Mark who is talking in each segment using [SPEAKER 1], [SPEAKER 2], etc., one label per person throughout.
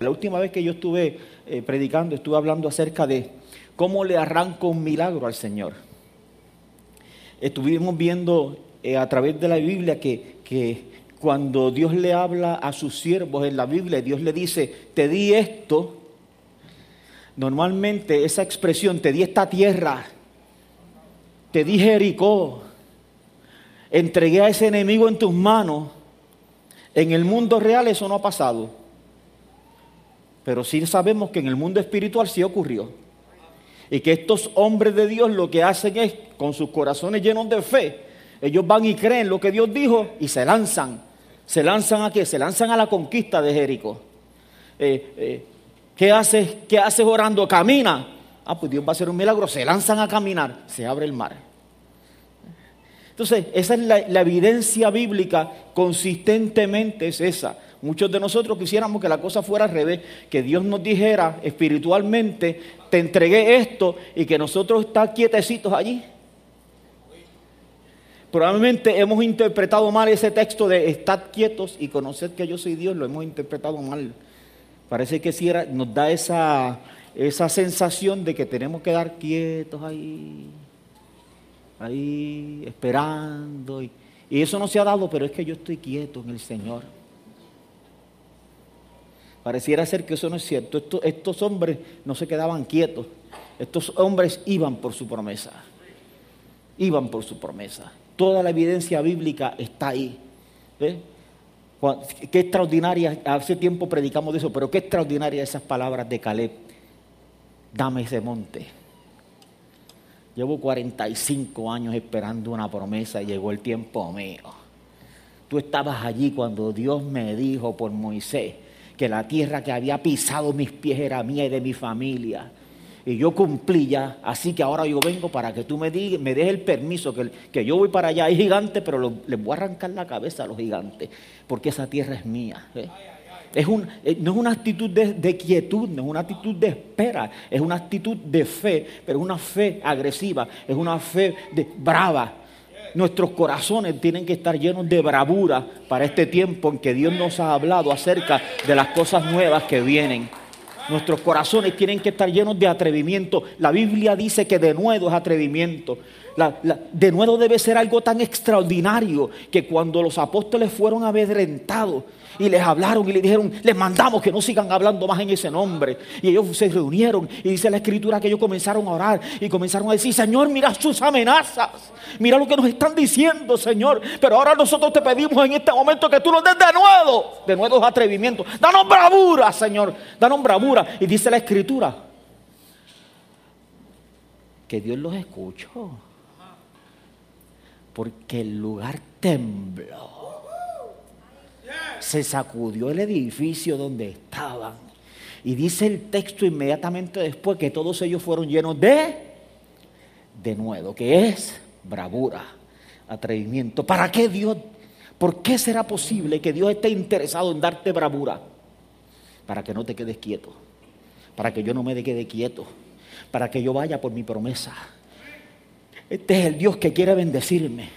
[SPEAKER 1] La última vez que yo estuve eh, predicando, estuve hablando acerca de cómo le arranco un milagro al Señor. Estuvimos viendo eh, a través de la Biblia que, que cuando Dios le habla a sus siervos en la Biblia, Dios le dice, te di esto, normalmente esa expresión, te di esta tierra, te di Jericó, entregué a ese enemigo en tus manos, en el mundo real eso no ha pasado. Pero sí sabemos que en el mundo espiritual sí ocurrió. Y que estos hombres de Dios lo que hacen es, con sus corazones llenos de fe, ellos van y creen lo que Dios dijo y se lanzan. ¿Se lanzan a qué? Se lanzan a la conquista de Jericó. Eh, eh, ¿qué, haces, ¿Qué haces orando? Camina. Ah, pues Dios va a hacer un milagro. Se lanzan a caminar. Se abre el mar. Entonces, esa es la, la evidencia bíblica consistentemente, es esa. Muchos de nosotros quisiéramos que la cosa fuera al revés, que Dios nos dijera espiritualmente, te entregué esto y que nosotros estamos quietecitos allí. Probablemente hemos interpretado mal ese texto de estar quietos y conocer que yo soy Dios, lo hemos interpretado mal. Parece que si nos da esa, esa sensación de que tenemos que dar quietos ahí, ahí esperando. Y, y eso no se ha dado, pero es que yo estoy quieto en el Señor. Pareciera ser que eso no es cierto. Estos, estos hombres no se quedaban quietos. Estos hombres iban por su promesa. Iban por su promesa. Toda la evidencia bíblica está ahí. Qué extraordinaria, hace tiempo predicamos de eso, pero qué extraordinaria esas palabras de Caleb. Dame ese monte. Llevo 45 años esperando una promesa y llegó el tiempo mío. Tú estabas allí cuando Dios me dijo por Moisés que la tierra que había pisado mis pies era mía y de mi familia y yo cumplí ya, así que ahora yo vengo para que tú me, digas, me des el permiso, que, que yo voy para allá, hay gigantes, pero les voy a arrancar la cabeza a los gigantes, porque esa tierra es mía. ¿eh? Es un, eh, no es una actitud de, de, quietud, no es una actitud de espera, es una actitud de fe, pero es una fe agresiva, es una fe de, brava. Nuestros corazones tienen que estar llenos de bravura para este tiempo en que Dios nos ha hablado acerca de las cosas nuevas que vienen. Nuestros corazones tienen que estar llenos de atrevimiento. La Biblia dice que de nuevo es atrevimiento. De nuevo debe ser algo tan extraordinario que cuando los apóstoles fueron amedrentados y les hablaron y les dijeron, les mandamos que no sigan hablando más en ese nombre. Y ellos se reunieron y dice la escritura que ellos comenzaron a orar y comenzaron a decir, Señor, mira sus amenazas, mira lo que nos están diciendo, Señor. Pero ahora nosotros te pedimos en este momento que tú nos des de nuevo, de nuevo atrevimiento. Danos bravura, Señor, danos bravura. Y dice la escritura que Dios los escuchó porque el lugar tembló. Se sacudió el edificio donde estaban. Y dice el texto inmediatamente después que todos ellos fueron llenos de de nuevo, que es bravura, atrevimiento. ¿Para qué Dios? ¿Por qué será posible que Dios esté interesado en darte bravura? Para que no te quedes quieto, para que yo no me quede quieto, para que yo vaya por mi promesa este es el Dios que quiere bendecirme,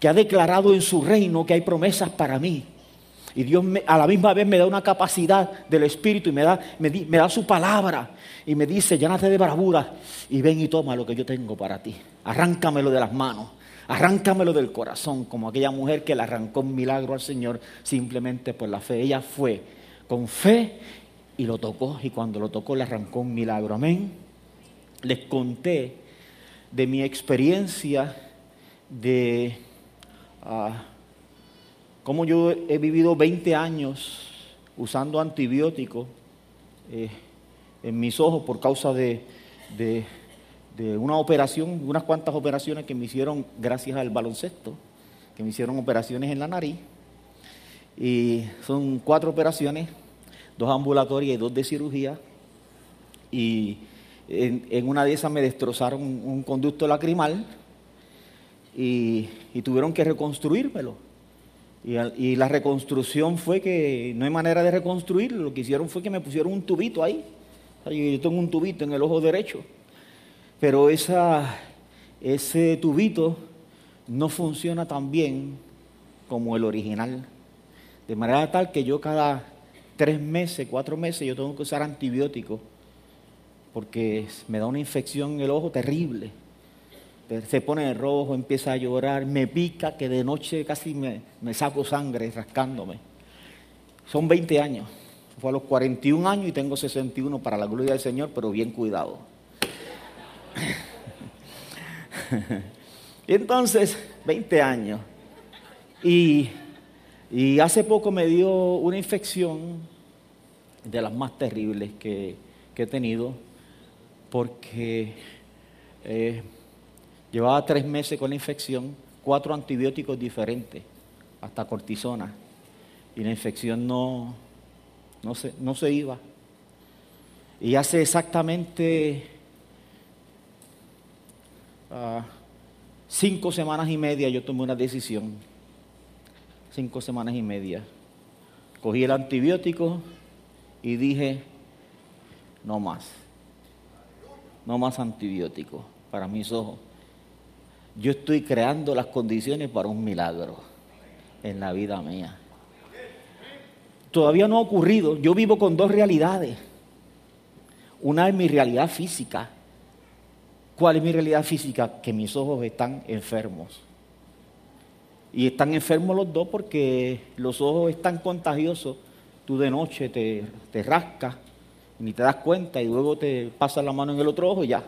[SPEAKER 1] que ha declarado en su reino que hay promesas para mí. Y Dios a la misma vez me da una capacidad del Espíritu y me da, me, da su palabra y me dice, llénate de bravura y ven y toma lo que yo tengo para ti. Arráncamelo de las manos, arráncamelo del corazón, como aquella mujer que le arrancó un milagro al Señor simplemente por la fe. Ella fue con fe y lo tocó y cuando lo tocó le arrancó un milagro. Amén. Les conté de mi experiencia de uh, cómo yo he vivido 20 años usando antibióticos eh, en mis ojos por causa de, de, una operación, unas cuantas operaciones que me hicieron gracias al baloncesto, que me hicieron operaciones en la nariz. Y son cuatro operaciones, dos ambulatorias y dos de cirugía. Y en, una de esas me destrozaron un, un conducto lacrimal y, y, tuvieron que reconstruírmelo. Y, la reconstrucción fue que no hay manera de reconstruirlo, lo que hicieron fue que me pusieron un tubito ahí. Yo tengo un tubito en el ojo derecho, pero ese tubito no funciona tan bien como el original. De manera tal que yo cada, tres meses, cuatro meses, yo tengo que usar antibióticos porque me da una infección en el ojo terrible. Se pone rojo, empieza a llorar, me pica, que de noche casi me, me saco sangre rascándome. Son 20 años. Fue a los 41 años y tengo 61 para la gloria del Señor, pero bien cuidado. y entonces, 20 años. Y, hace poco me dio una infección de las más terribles que, he tenido, porque eh, llevaba tres meses con la infección, cuatro antibióticos diferentes, hasta cortisona, y la infección no, no, se, no se iba. Y hace exactamente ah, cinco semanas y media yo tomé una decisión cinco semanas y media. Cogí el antibiótico y dije, no más, no más antibiótico para mis ojos. Yo estoy creando las condiciones para un milagro en la vida mía. Todavía no ha ocurrido. Yo vivo con dos realidades. Una es mi realidad física. ¿Cuál es mi realidad física? Que mis ojos están enfermos. Y están enfermos los dos porque los ojos están contagiosos. Tú de noche te, te rascas, ni te das cuenta y luego te pasas la mano en el otro ojo y ya.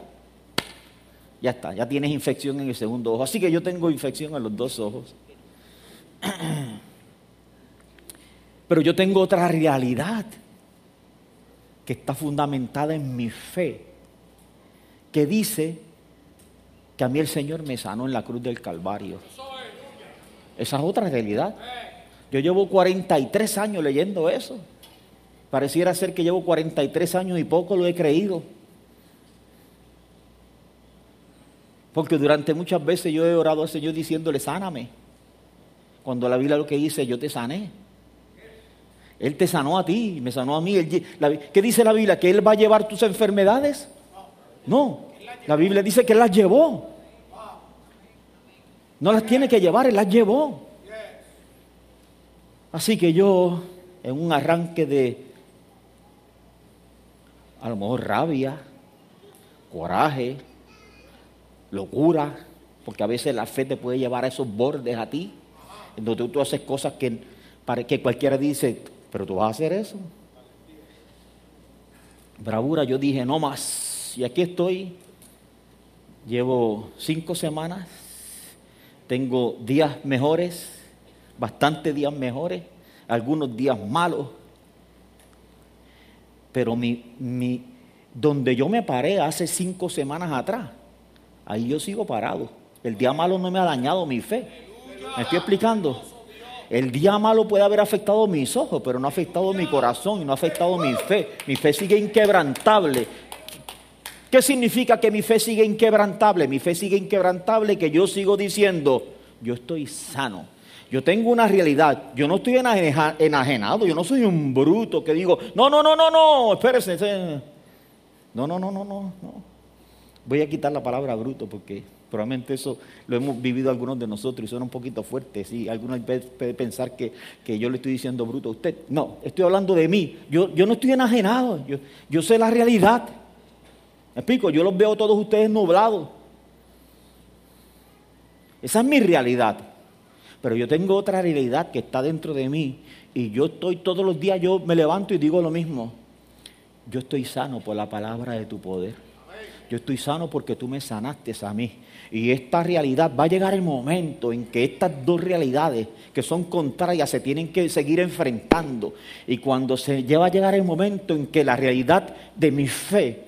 [SPEAKER 1] Ya está, ya tienes infección en el segundo ojo. Así que yo tengo infección en los dos ojos. Pero yo tengo otra realidad que está fundamentada en mi fe, que dice que a mí el Señor me sanó en la cruz del Calvario. Esa es otra realidad. Yo llevo 43 años leyendo eso. Pareciera ser que llevo 43 años y poco lo he creído. Porque durante muchas veces yo he orado al Señor diciéndole, sáname. Cuando la Biblia lo que dice, yo te sané. Él te sanó a ti, me sanó a mí. ¿Qué dice la Biblia? ¿Que Él va a llevar tus enfermedades? No, la Biblia dice que Él las llevó. No las tiene que llevar, Él las llevó. Así que yo, en un arranque de, a lo mejor rabia, coraje, locura, porque a veces la fe te puede llevar a esos bordes a ti, en donde tú, haces cosas que, para que cualquiera dice, pero tú vas a hacer eso. Bravura, yo dije, no más. Y aquí estoy, llevo cinco semanas tengo días mejores, bastantes días mejores, algunos días malos. Pero mi, mi, donde yo me paré hace cinco semanas atrás, ahí yo sigo parado. El día malo no me ha dañado mi fe. ¿Me estoy explicando? El día malo puede haber afectado mis ojos, pero no ha afectado mi corazón y no ha afectado mi fe. Mi fe sigue inquebrantable. ¿Qué significa que mi fe sigue inquebrantable? Mi fe sigue inquebrantable que yo sigo diciendo, yo estoy sano. Yo tengo una realidad, yo no estoy enajenado, yo no soy un bruto que digo, no, no, no, no, no, espérese. No, no, no, no, no, no. Voy a quitar la palabra bruto porque probablemente eso lo hemos vivido algunos de nosotros y suena un poquito fuerte. Sí, algunos pueden pensar que, yo le estoy diciendo bruto a usted. No, estoy hablando de mí. Yo, yo no estoy enajenado, yo, yo sé la realidad. ¿Me explico? Yo los veo todos ustedes nublados. Esa es mi realidad. Pero yo tengo otra realidad que está dentro de mí y yo estoy todos los días, yo me levanto y digo lo mismo. Yo estoy sano por la palabra de tu poder. Yo estoy sano porque tú me sanaste a mí. Y esta realidad, va a llegar el momento en que estas dos realidades que son contrarias se tienen que seguir enfrentando. Y cuando se lleva a llegar el momento en que la realidad de mi fe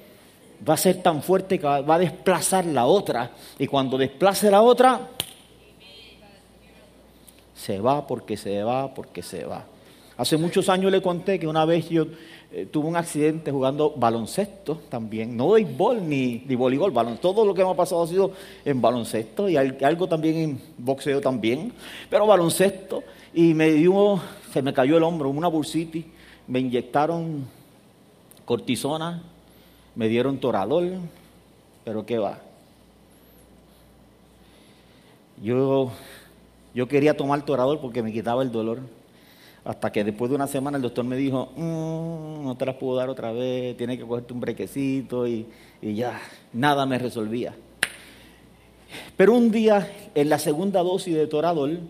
[SPEAKER 1] va a ser tan fuerte que va a desplazar la otra. Y cuando desplace la otra, se va porque se va porque se va. Hace muchos años le conté que una vez yo eh, tuve un accidente jugando baloncesto también, no béisbol ni, ni voleibol, todo lo que me ha pasado ha sido en baloncesto y algo también en boxeo también, pero baloncesto y me dio, se me cayó el hombro, una bursitis, me inyectaron cortisona, me dieron toradol, pero qué va. Yo, yo quería tomar toradol porque me quitaba el dolor. Hasta que después de una semana el doctor me dijo, mm, no te las puedo dar otra vez, tienes que cogerte un brequecito y, y ya, nada me resolvía. Pero un día, en la segunda dosis de Toradol,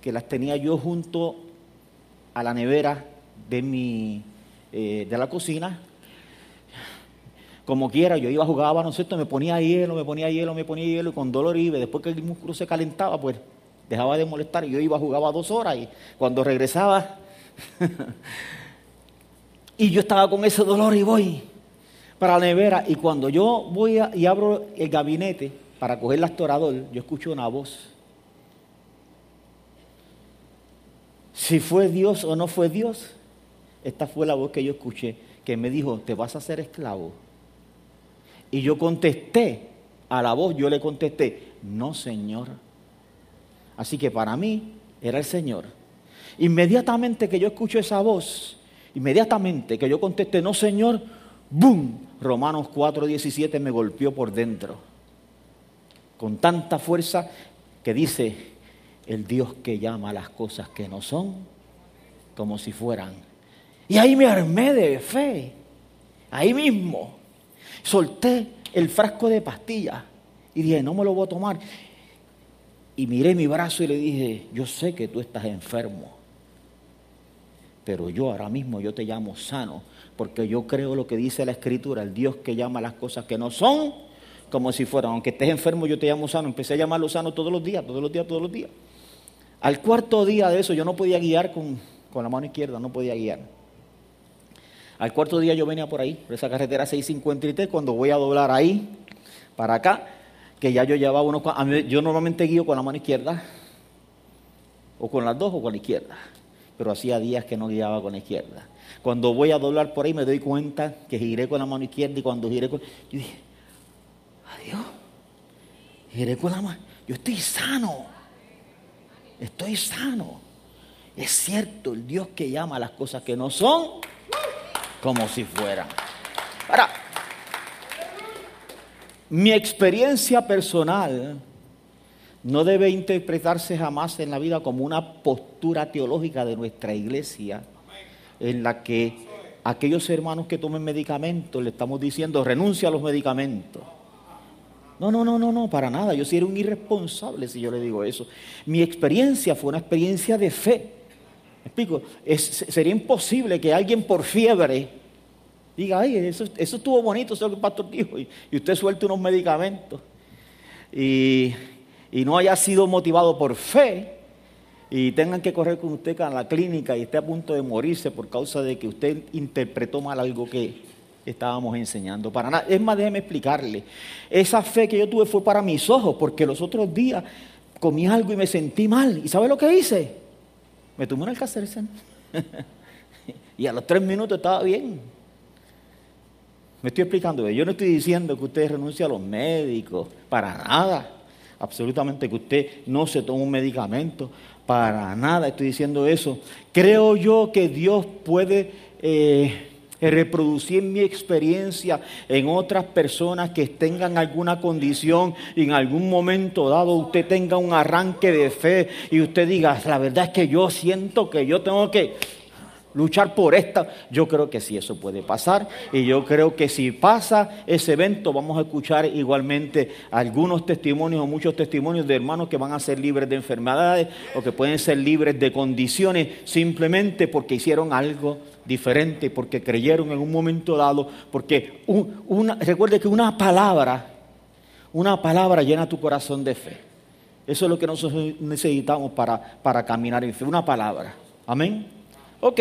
[SPEAKER 1] que las tenía yo junto a la nevera de, mi, eh, de la cocina, como quiera, yo iba a jugar a baloncesto, me ponía hielo, me ponía hielo, me ponía hielo, y con dolor iba, después que el músculo se calentaba, pues dejaba de molestar, yo iba a jugar dos horas, y cuando regresaba, y yo estaba con ese dolor y voy para la nevera, y cuando yo voy y abro el gabinete para coger el astorador, yo escucho una voz. Si fue Dios o no fue Dios, esta fue la voz que yo escuché, que me dijo, te vas a hacer esclavo. Y yo contesté a la voz, yo le contesté, no Señor. Así que para mí era el Señor. Inmediatamente que yo escucho esa voz, inmediatamente que yo contesté, no Señor, ¡boom! Romanos 4:17 me golpeó por dentro. Con tanta fuerza que dice, el Dios que llama las cosas que no son como si fueran. Y ahí me armé de fe, ahí mismo. Solté el frasco de pastillas y dije, no me lo voy a tomar. Y miré mi brazo y le dije, yo sé que tú estás enfermo, pero yo ahora mismo yo te llamo sano, porque yo creo lo que dice la escritura, el Dios que llama las cosas que no son como si fueran. Aunque estés enfermo, yo te llamo sano. Empecé a llamarlo sano todos los días, todos los días, todos los días. Al cuarto día de eso yo no podía guiar con, con la mano izquierda, no podía guiar. Al cuarto día yo venía por ahí, por esa carretera 653, cuando voy a doblar ahí, para acá, que ya yo llevaba unos... Yo normalmente guío con la mano izquierda, o con las dos o con la izquierda, pero hacía días que no guiaba con la izquierda. Cuando voy a doblar por ahí me doy cuenta que giré con la mano izquierda y cuando giré con... Yo dije, adiós, giré con la mano, yo estoy sano, estoy sano. Es cierto, el Dios que llama a las cosas que no son, como si fueran. Ahora, mi experiencia personal no debe interpretarse jamás en la vida como una postura teológica de nuestra iglesia en la que aquellos hermanos que tomen medicamentos le estamos diciendo renuncia a los medicamentos. No, no, no, no, no, para nada. Yo sería un irresponsable si yo le digo eso. Mi experiencia fue una experiencia de fe explico? sería imposible que alguien por fiebre diga, ay, eso, estuvo bonito, eso que el pastor dijo, y, usted suelte unos medicamentos y, no haya sido motivado por fe y tengan que correr con usted a la clínica y esté a punto de morirse por causa de que usted interpretó mal algo que estábamos enseñando. Para nada. Es más, déjeme explicarle. Esa fe que yo tuve fue para mis ojos, porque los otros días comí algo y me sentí mal. ¿Y sabe lo que hice? Me tomé un Alcacersen. y a los tres minutos estaba bien. Me estoy explicando. Yo no estoy diciendo que usted renuncie a los médicos, para nada. Absolutamente que usted no se tome un medicamento, para nada estoy diciendo eso. Creo yo que Dios puede eh, reproducir mi experiencia en otras personas que tengan alguna condición y en algún momento dado usted tenga un arranque de fe y usted diga, la verdad es que yo siento que yo tengo que luchar por esta. Yo creo que sí, eso puede pasar. Y yo creo que si pasa ese evento, vamos a escuchar igualmente algunos testimonios o muchos testimonios de hermanos que van a ser libres de enfermedades o que pueden ser libres de condiciones simplemente porque hicieron algo diferente, porque creyeron en un momento dado, porque una, recuerde que una palabra, una palabra llena tu corazón de fe. Eso es lo que nosotros necesitamos para, para caminar en fe, una palabra. Amén. Ok.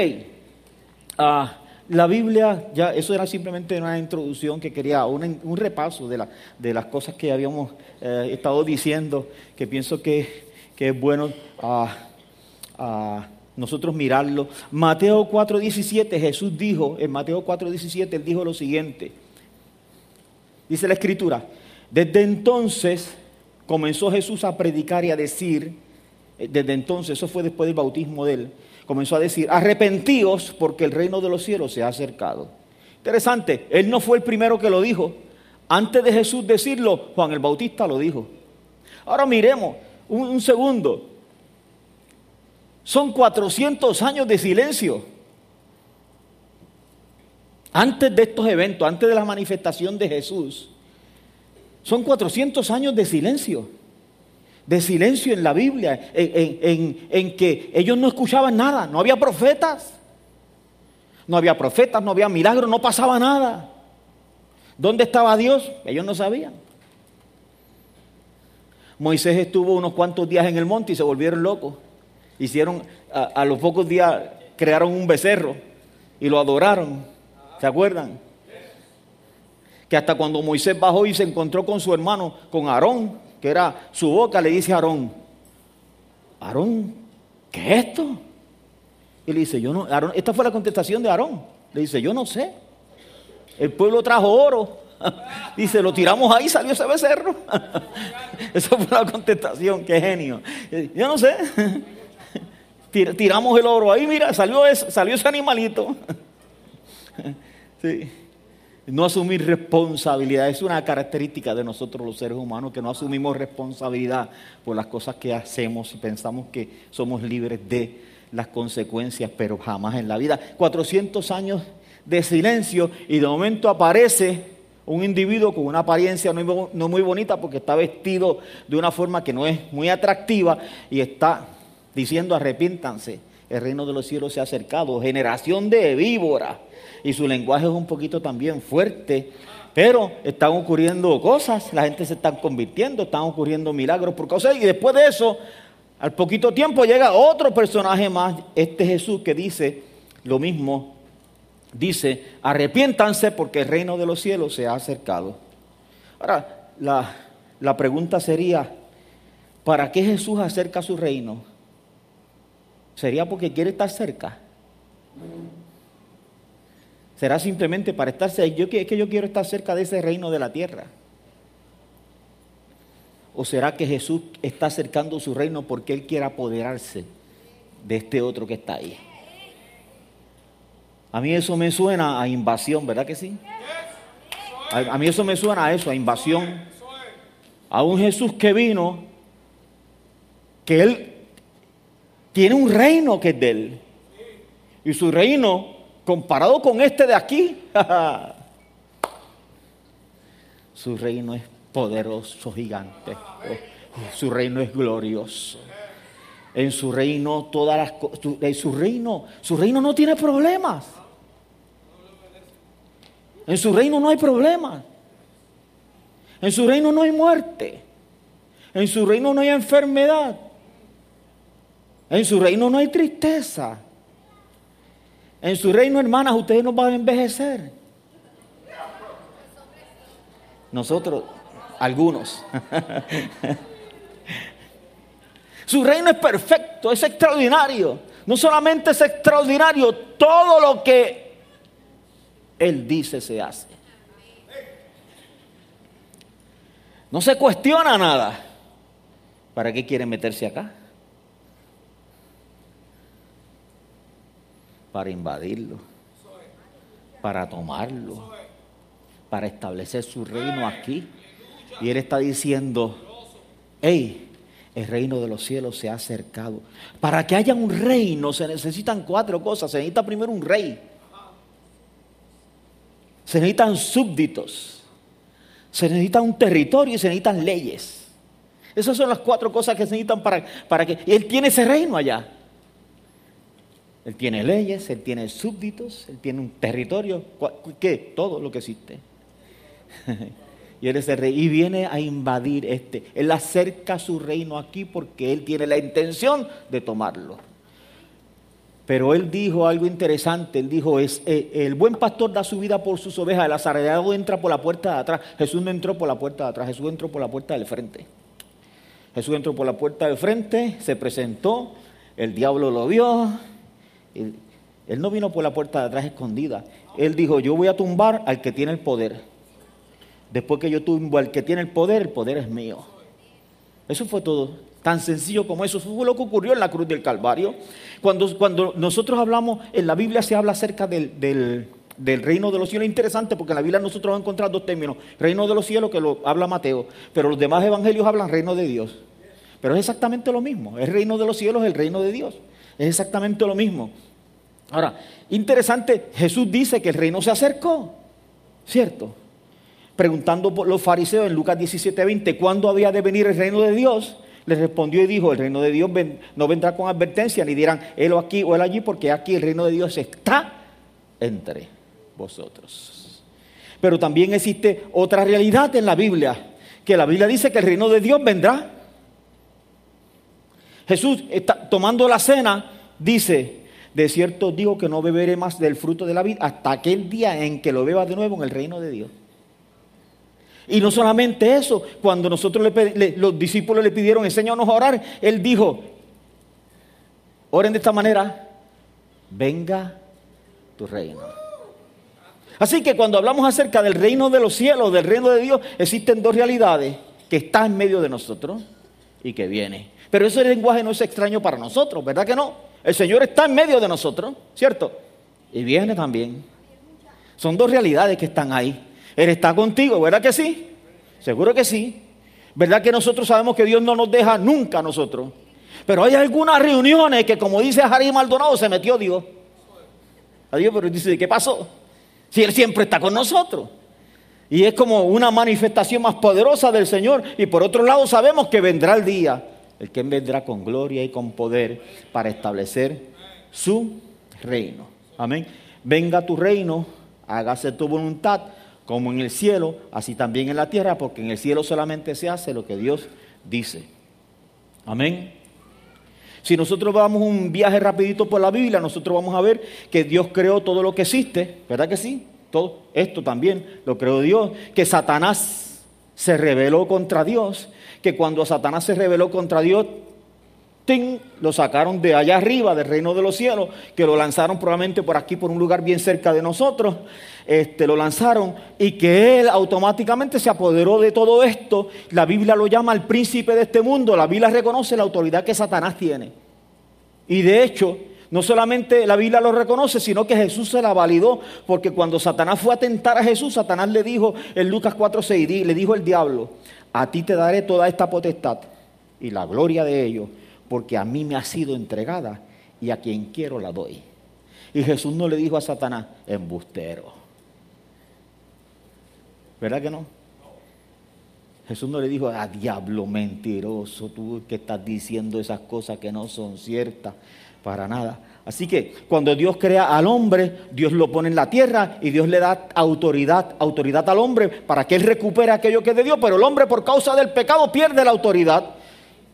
[SPEAKER 1] Ah, la Biblia, ya eso era simplemente una introducción que quería, un, repaso de, de, las cosas que habíamos eh, estado diciendo, que pienso que, es bueno uh, nosotros mirarlo. Mateo 4:17, Jesús dijo, en Mateo 4:17, él dijo lo siguiente. Dice la escritura, desde entonces comenzó Jesús a predicar y a decir, eh, desde entonces, eso fue después del bautismo de él, comenzó a decir, arrepentíos porque el reino de los cielos se ha acercado. Interesante, él no fue el primero que lo dijo. Antes de Jesús decirlo, Juan el Bautista lo dijo. Ahora miremos un segundo. Son 400 años de silencio. Antes de estos eventos, antes de la manifestación de Jesús, son 400 años de silencio. De silencio en la Biblia, en, que ellos no escuchaban nada, no había profetas. No había profetas, no había milagros, no pasaba nada. ¿Dónde estaba Dios? Ellos no sabían. Moisés estuvo unos cuantos días en el monte y se volvieron locos. Hicieron, a, los pocos días crearon un becerro y lo adoraron. ¿Se acuerdan? Que hasta cuando Moisés bajó y se encontró con su hermano, con Aarón, que era su boca, le dice a Aarón, Aarón, ¿qué es esto? Y le dice, yo no, Aarón, esta fue la contestación de Aarón. Le dice, yo no sé. El pueblo trajo oro. Dice, lo tiramos ahí, salió ese becerro. Esa fue la contestación, qué genio. Yo no sé. Tiramos el oro ahí, mira, salió ese, salió ese animalito. Sí. No asumir responsabilidad es una característica de nosotros los seres humanos, que no asumimos responsabilidad por las cosas que hacemos y pensamos que somos libres de las consecuencias, pero jamás en la vida. 400 años de silencio y de momento aparece un individuo con una apariencia no muy bonita porque está vestido de una forma que no es muy atractiva y está diciendo arrepiéntanse, el reino de los cielos se ha acercado, generación de víbora. Y su lenguaje es un poquito también fuerte, pero están ocurriendo cosas, la gente se está convirtiendo, están ocurriendo milagros por. Y después de eso, al poquito tiempo llega otro personaje más, este Jesús que dice lo mismo dice, arrepiéntanse porque el reino de los cielos se ha acercado. Ahora, la, la pregunta sería, ¿para qué Jesús acerca su reino? ¿Sería porque quiere estar cerca? ¿Será simplemente para estar cerca? Yo, es que yo quiero estar cerca de ese reino de la tierra. ¿O será que Jesús está acercando su reino porque Él quiere apoderarse de este otro que está ahí? A mí eso me suena a invasión, ¿verdad que sí? A, mí eso me suena a eso, a invasión. A un Jesús que vino, que Él tiene un reino que es de Él. Y su reino, comparado con este de aquí, su reino es poderoso, gigante. Su reino es glorioso. En su reino todas las en su reino, su reino no tiene problemas. En su reino no hay problema. En su reino no hay muerte. En su reino no hay enfermedad. En su reino no hay tristeza. En su reino, hermanas, ustedes no van a envejecer. Nosotros, algunos. su reino es perfecto, es extraordinario. No solamente es extraordinario, todo lo que él dice se hace. No se cuestiona nada. ¿Para qué quiere meterse acá? Para invadirlo, para tomarlo, para establecer su reino aquí. Y Él está diciendo, hey, el reino de los cielos se ha acercado. Para que haya un reino se necesitan cuatro cosas. Se necesita primero un rey. Se necesitan súbditos. Se necesita un territorio y se necesitan leyes. Esas son las cuatro cosas que se necesitan para, para que... Él tiene ese reino allá. Él tiene leyes, Él tiene súbditos, Él tiene un territorio. ¿Qué? Todo lo que existe. y Él es el rey. Y viene a invadir este. Él acerca su reino aquí porque Él tiene la intención de tomarlo. Pero él dijo algo interesante, él dijo, es, eh, el buen pastor da su vida por sus ovejas, el asalariado entra por la puerta de atrás. Jesús no entró por la puerta de atrás, Jesús entró por la puerta del frente. Jesús entró por la puerta del frente, se presentó, el diablo lo vio. Él, no vino por la puerta de atrás escondida. Él dijo, yo voy a tumbar al que tiene el poder. Después que yo tumbo al que tiene el poder, el poder es mío. Eso fue todo. Tan sencillo como eso. Eso fue lo que ocurrió en la cruz del Calvario. Cuando, cuando nosotros hablamos, en la Biblia se habla acerca del, reino de los cielos. Es interesante porque en la Biblia nosotros encontrar dos términos. Reino de los cielos, que lo habla Mateo, pero los demás evangelios hablan reino de Dios. Pero es exactamente lo mismo. El reino de los cielos es el reino de Dios. Es exactamente lo mismo. Ahora, interesante, Jesús dice que el reino se acercó, ¿cierto? Preguntando por los fariseos en Lucas 17, 20, ¿cuándo había de venir el reino de Dios? Les respondió y dijo, el reino de Dios no vendrá con advertencia, ni dirán, él o aquí o él allí, porque aquí el reino de Dios está entre vosotros. Pero también existe otra realidad en la Biblia, que la Biblia dice que el reino de Dios vendrá. Jesús está tomando la cena, dice, de cierto digo que no beberé más del fruto de la vida hasta aquel día en que lo beba de nuevo en el reino de Dios. Y no solamente eso, cuando nosotros los discípulos le pidieron, enséñanos a orar, él dijo, oren de esta manera, venga tu reino. Así que cuando hablamos acerca del reino de los cielos, del reino de Dios, existen dos realidades que están en medio de nosotros y que viene. Pero ese lenguaje no es extraño para nosotros, ¿verdad que no? El Señor está en medio de nosotros, ¿cierto? Y viene también. Son dos realidades que están ahí. Él está contigo, ¿verdad que sí? Seguro que sí. ¿Verdad que nosotros sabemos que Dios no nos deja nunca a nosotros? Pero hay algunas reuniones que, como dice Harry Maldonado, se metió Dios. Adiós, pero dice, ¿qué pasó? Si Él siempre está con nosotros. Y es como una manifestación más poderosa del Señor. Y por otro lado sabemos que vendrá el día, el que vendrá con gloria y con poder para establecer su reino. Amén. Venga tu reino, hágase tu voluntad como en el cielo, así también en la tierra, porque en el cielo solamente se hace lo que Dios dice. Amén. Si nosotros vamos un viaje rapidito por la Biblia, nosotros vamos a ver que Dios creó todo lo que existe, ¿verdad que sí? Todo esto también lo creó Dios, que Satanás se rebeló contra Dios, que cuando Satanás se rebeló contra Dios, lo sacaron de allá arriba, del reino de los cielos, que lo lanzaron probablemente por aquí, por un lugar bien cerca de nosotros, este, lo lanzaron y que él automáticamente se apoderó de todo esto. La Biblia lo llama el príncipe de este mundo, la Biblia reconoce la autoridad que Satanás tiene. Y de hecho, no solamente la Biblia lo reconoce, sino que Jesús se la validó, porque cuando Satanás fue a tentar a Jesús, Satanás le dijo en Lucas 4:6, le dijo el diablo, a ti te daré toda esta potestad y la gloria de ellos porque a mí me ha sido entregada y a quien quiero la doy. Y Jesús no le dijo a Satanás, embustero. ¿Verdad que no? Jesús no le dijo, a ah, diablo mentiroso, tú que estás diciendo esas cosas que no son ciertas, para nada. Así que cuando Dios crea al hombre, Dios lo pone en la tierra y Dios le da autoridad, autoridad al hombre para que él recupere aquello que es de Dios, pero el hombre por causa del pecado pierde la autoridad.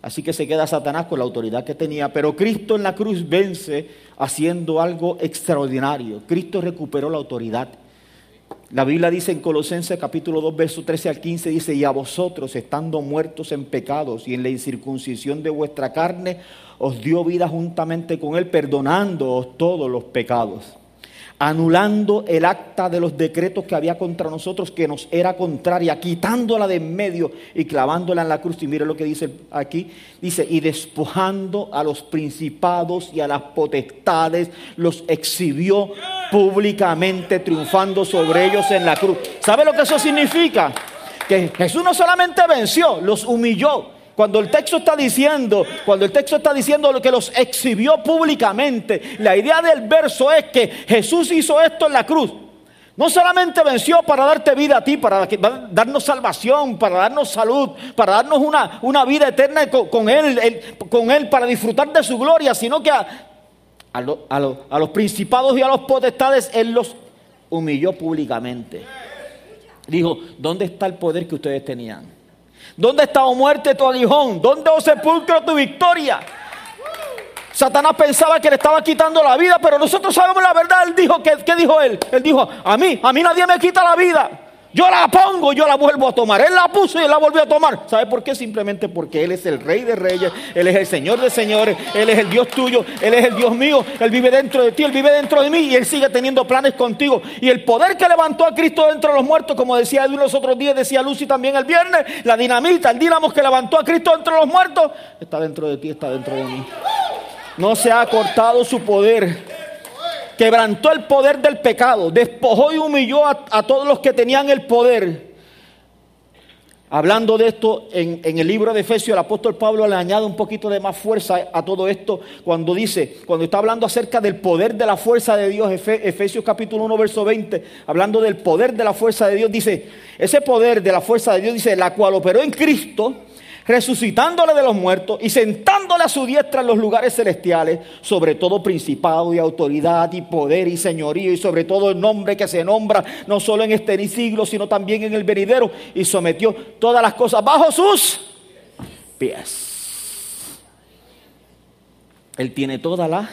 [SPEAKER 1] Así que se queda Satanás con la autoridad que tenía. Pero Cristo en la cruz vence haciendo algo extraordinario. Cristo recuperó la autoridad. La Biblia dice en Colosenses capítulo 2, verso 13 al 15, dice, y a vosotros, estando muertos en pecados y en la incircuncisión de vuestra carne, os dio vida juntamente con él, perdonándoos todos los pecados anulando el acta de los decretos que había contra nosotros, que nos era contraria, quitándola de en medio y clavándola en la cruz. Y mire lo que dice aquí, dice, y despojando a los principados y a las potestades, los exhibió públicamente, triunfando sobre ellos en la cruz. ¿Sabe lo que eso significa? Que Jesús no solamente venció, los humilló cuando el texto está diciendo, cuando el texto está diciendo lo que los exhibió públicamente, la idea del verso es que Jesús hizo esto en la cruz. No solamente venció para darte vida a ti, para darnos salvación, para darnos salud, para darnos una, una vida eterna con, él, con Él, para disfrutar de su gloria, sino que a, a, a los principados y a los potestades Él los humilló públicamente. Dijo, ¿dónde está el poder que ustedes tenían? ¿Dónde está o muerte tu aguijón? ¿Dónde o sepulcro tu victoria? Satanás pensaba que le estaba quitando la vida, pero nosotros sabemos la verdad. Él dijo, ¿qué, ¿qué dijo él? Él dijo, a mí, a mí nadie me quita la vida. Yo la pongo, yo la vuelvo a tomar. Él la puso y él la volvió a tomar. ¿Sabe por qué? Simplemente porque Él es el Rey de Reyes, Él es el Señor de Señores, Él es el Dios tuyo, Él es el Dios mío, Él vive dentro de ti, Él vive dentro de mí y Él sigue teniendo planes contigo. Y el poder que levantó a Cristo dentro de los muertos, como decía de los otros días, decía Lucy también el viernes, la dinamita, el dínamo que levantó a Cristo dentro de los muertos, está dentro de ti, está dentro de mí. No se ha cortado su poder quebrantó el poder del pecado, despojó y humilló a, todos los que tenían el poder. Hablando de esto, en, el libro de Efesios, el apóstol Pablo le añade un poquito de más fuerza a todo esto cuando dice, cuando está hablando acerca del poder de la fuerza de Dios, Efesios capítulo 1, verso 20, hablando del poder de la fuerza de Dios, dice, ese poder de la fuerza de Dios, dice, la cual operó en Cristo resucitándole de los muertos y sentándole a su diestra en los lugares celestiales, sobre todo principado y autoridad y poder y señorío y sobre todo el nombre que se nombra no solo en este siglo, sino también en el venidero, y sometió todas las cosas bajo sus pies. Él tiene toda la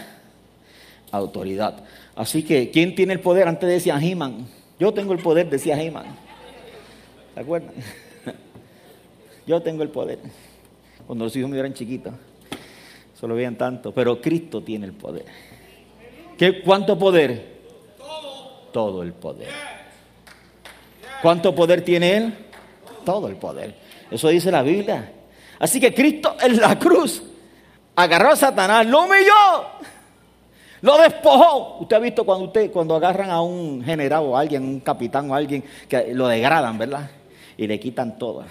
[SPEAKER 1] autoridad. Así que, ¿quién tiene el poder? Antes decía He-Man. Yo tengo el poder, decía He-Man. ¿Se acuerdan? Yo tengo el poder. Cuando los hijos me eran chiquitos, solo veían tanto, pero Cristo tiene el poder. ¿Qué, ¿Cuánto poder? Todo el poder. ¿Cuánto poder tiene Él? Todo el poder. Eso dice la Biblia. Así que Cristo en la cruz agarró a Satanás, lo humilló, lo despojó. Usted ha visto cuando usted cuando agarran a un general o a alguien, un capitán o a alguien que lo degradan, ¿verdad? Y le quitan todo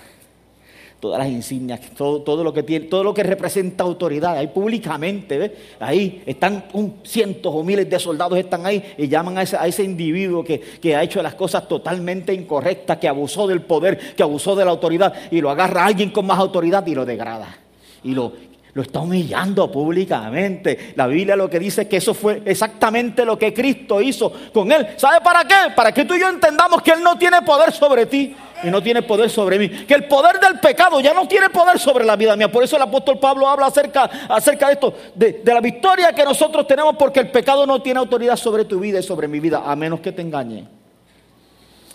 [SPEAKER 1] todas las insignias, todo, todo, lo que tiene, todo lo que representa autoridad, ahí públicamente, ¿ves? Ahí están cientos o miles de soldados están ahí y llaman a ese, a ese individuo que, que, ha hecho las cosas totalmente incorrectas, que abusó del poder, que abusó de la autoridad y lo agarra a alguien con más autoridad y lo degrada. Y lo, lo está humillando públicamente. La Biblia lo que dice es que eso fue exactamente lo que Cristo hizo con él. ¿Sabe para qué? Para que tú y yo entendamos que Él no tiene poder sobre ti y no tiene poder sobre mí. Que el poder del pecado ya no tiene poder sobre la vida mía. Por eso el apóstol Pablo habla acerca, acerca de esto, de, de la victoria que nosotros tenemos porque el pecado no tiene autoridad sobre tu vida y sobre mi vida, a menos que te engañe.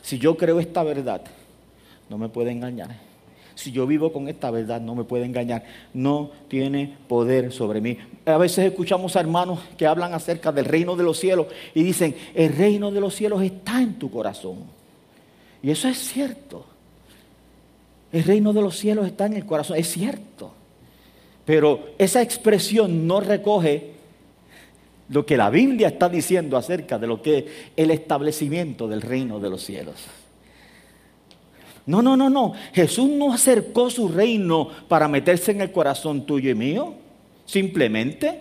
[SPEAKER 1] Si yo creo esta verdad, no me puede engañar. Si yo vivo con esta verdad, no me puede engañar. No tiene poder sobre mí. A veces escuchamos a hermanos que hablan acerca del reino de los cielos y dicen, el reino de los cielos está en tu corazón. Y eso es cierto. El reino de los cielos está en el corazón, es cierto. Pero esa expresión no recoge lo que la Biblia está diciendo acerca de lo que es el establecimiento del reino de los cielos. No, no, no, no. Jesús no acercó su reino para meterse en el corazón tuyo y mío. Simplemente.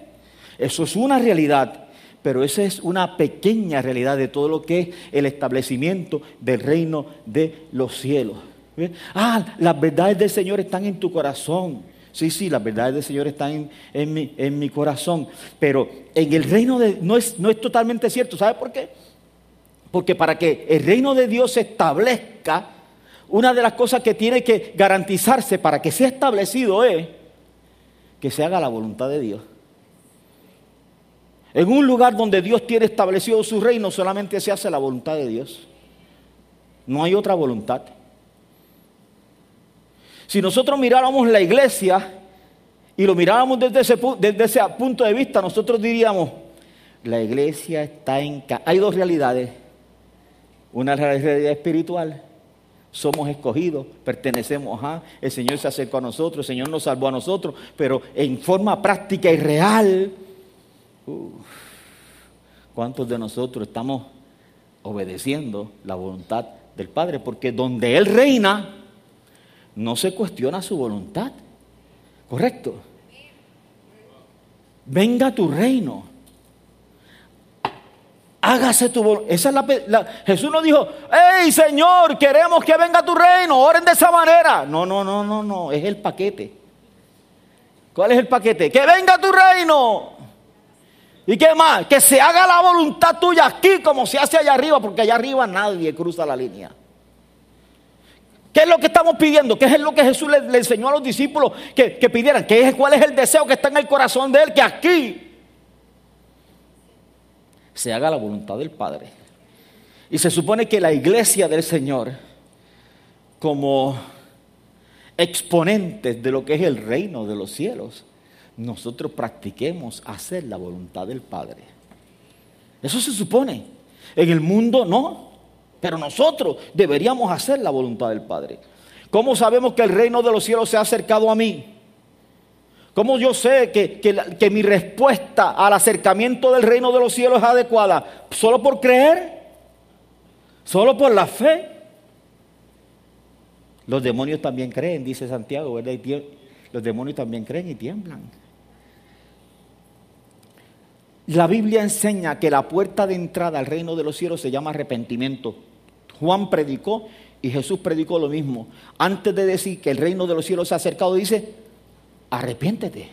[SPEAKER 1] Eso es una realidad. Pero esa es una pequeña realidad de todo lo que es el establecimiento del reino de los cielos. Ah, las verdades del Señor están en tu corazón. Sí, sí, las verdades del Señor están en, mi, en mi, corazón. Pero en el reino de no es, no es totalmente cierto. ¿Sabe por qué? Porque para que el reino de Dios se establezca, una de las cosas que tiene que garantizarse para que sea establecido es que se haga la voluntad de Dios. En un lugar donde Dios tiene establecido su reino, solamente se hace la voluntad de Dios. No hay otra voluntad. Si nosotros miráramos la iglesia y lo miráramos desde ese, desde ese punto de vista, nosotros diríamos, la iglesia está en... Hay dos realidades. Una realidad espiritual somos escogidos, pertenecemos a, el Señor se acercó a nosotros, el Señor nos salvó a nosotros, pero en forma práctica y real, ¿cuántos de nosotros estamos obedeciendo la voluntad del Padre? Porque donde Él reina, no se cuestiona su voluntad, ¿correcto? Venga tu reino hágase tu voluntad. Esa es la, Jesús no dijo, hey Señor, queremos que venga tu reino, oren de esa manera. No, no, no, no, no, es el paquete. ¿Cuál es el paquete? Que venga tu reino. ¿Y qué más? Que se haga la voluntad tuya aquí como se hace allá arriba, porque allá arriba nadie cruza la línea. ¿Qué es lo que estamos pidiendo? ¿Qué es lo que Jesús le, enseñó a los discípulos que, que pidieran? ¿Qué es, ¿Cuál es el deseo que está en el corazón de Él? Que aquí se haga la voluntad del Padre. Y se supone que la iglesia del Señor, como exponentes de lo que es el reino de los cielos, nosotros practiquemos hacer la voluntad del Padre. Eso se supone. En el mundo no, pero nosotros deberíamos hacer la voluntad del Padre. ¿Cómo sabemos que el reino de los cielos se ha acercado a mí? ¿Cómo yo sé que, que, mi respuesta al acercamiento del reino de los cielos es adecuada? ¿Solo por creer? ¿Solo por la fe? Los demonios también creen, dice Santiago, ¿verdad? Los demonios también creen y tiemblan. La Biblia enseña que la puerta de entrada al reino de los cielos se llama arrepentimiento. Juan predicó y Jesús predicó lo mismo. Antes de decir que el reino de los cielos se ha acercado, dice, arrepiéntete.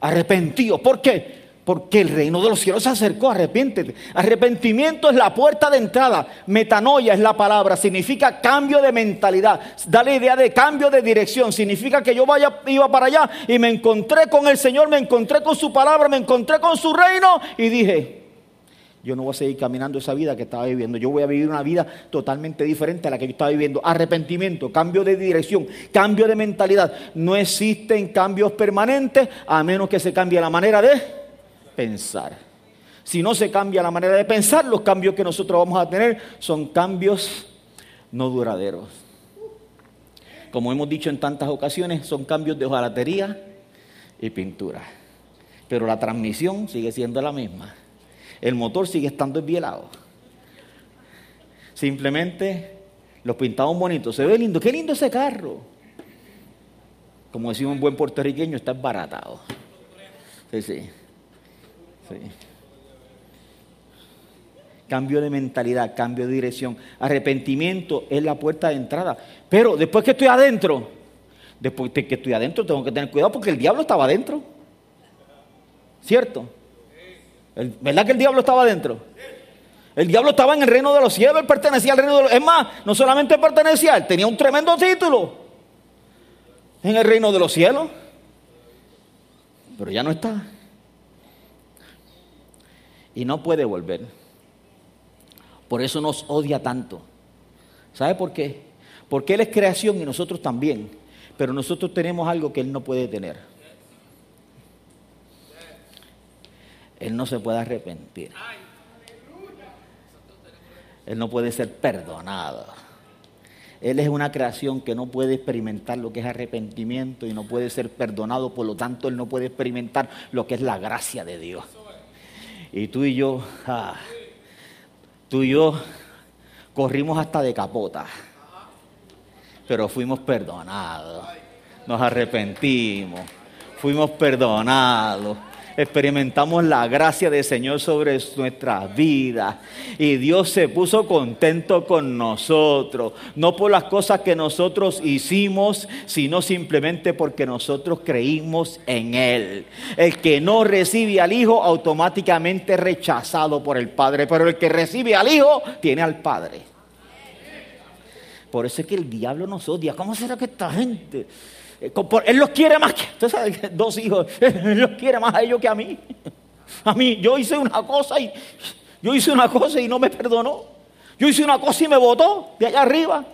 [SPEAKER 1] Arrepentido. ¿Por qué? Porque el reino de los cielos se acercó, arrepiéntete. Arrepentimiento es la puerta de entrada. Metanoia es la palabra, significa cambio de mentalidad. Da la idea de cambio de dirección. Significa que yo vaya, iba para allá y me encontré con el Señor, me encontré con su palabra, me encontré con su reino y dije, yo no voy a seguir caminando esa vida que estaba viviendo. Yo voy a vivir una vida totalmente diferente a la que yo estaba viviendo. Arrepentimiento, cambio de dirección, cambio de mentalidad. No existen cambios permanentes a menos que se cambie la manera de pensar. Si no se cambia la manera de pensar, los cambios que nosotros vamos a tener son cambios no duraderos. Como hemos dicho en tantas ocasiones, son cambios de hojalatería y pintura. Pero la transmisión sigue siendo la misma. El motor sigue estando esbielado. Simplemente los pintamos bonitos. Se ve lindo. Qué lindo ese carro. Como decimos un buen puertorriqueño, está baratado. Sí, sí. Cambio de mentalidad, cambio de dirección. Arrepentimiento es la puerta de entrada. Pero después que estoy adentro, después de que estoy adentro, tengo que tener cuidado porque el diablo estaba adentro. ¿Cierto? ¿Verdad que el diablo estaba adentro? El diablo estaba en el reino de los cielos, él pertenecía al reino de los Es más, no solamente pertenecía, él tenía un tremendo título en el reino de los cielos. Pero ya no está y no puede volver. Por eso nos odia tanto. ¿Sabe por qué? Porque Él es creación y nosotros también. Pero nosotros tenemos algo que Él no puede tener. Él no se puede arrepentir. Él no puede ser perdonado. Él es una creación que no puede experimentar lo que es arrepentimiento y no puede ser perdonado, por lo tanto Él no puede experimentar lo que es la gracia de Dios. Y tú y yo, tú y yo corrimos hasta de capota, pero fuimos perdonados, nos arrepentimos, fuimos perdonados experimentamos la gracia del Señor sobre nuestras vidas. Y Dios se puso contento con nosotros, no por las cosas que nosotros hicimos, sino simplemente porque nosotros creímos en Él. El que no recibe al Hijo automáticamente rechazado por el Padre, pero el que recibe al Hijo tiene al Padre. Por eso es que el diablo nos odia. ¿Cómo será que esta gente él los quiere más que, usted sabe, dos hijos, él los quiere más a ellos que a mí. A mí, yo hice una cosa y yo hice una cosa y no me perdonó. Yo hice una cosa y me votó de allá arriba,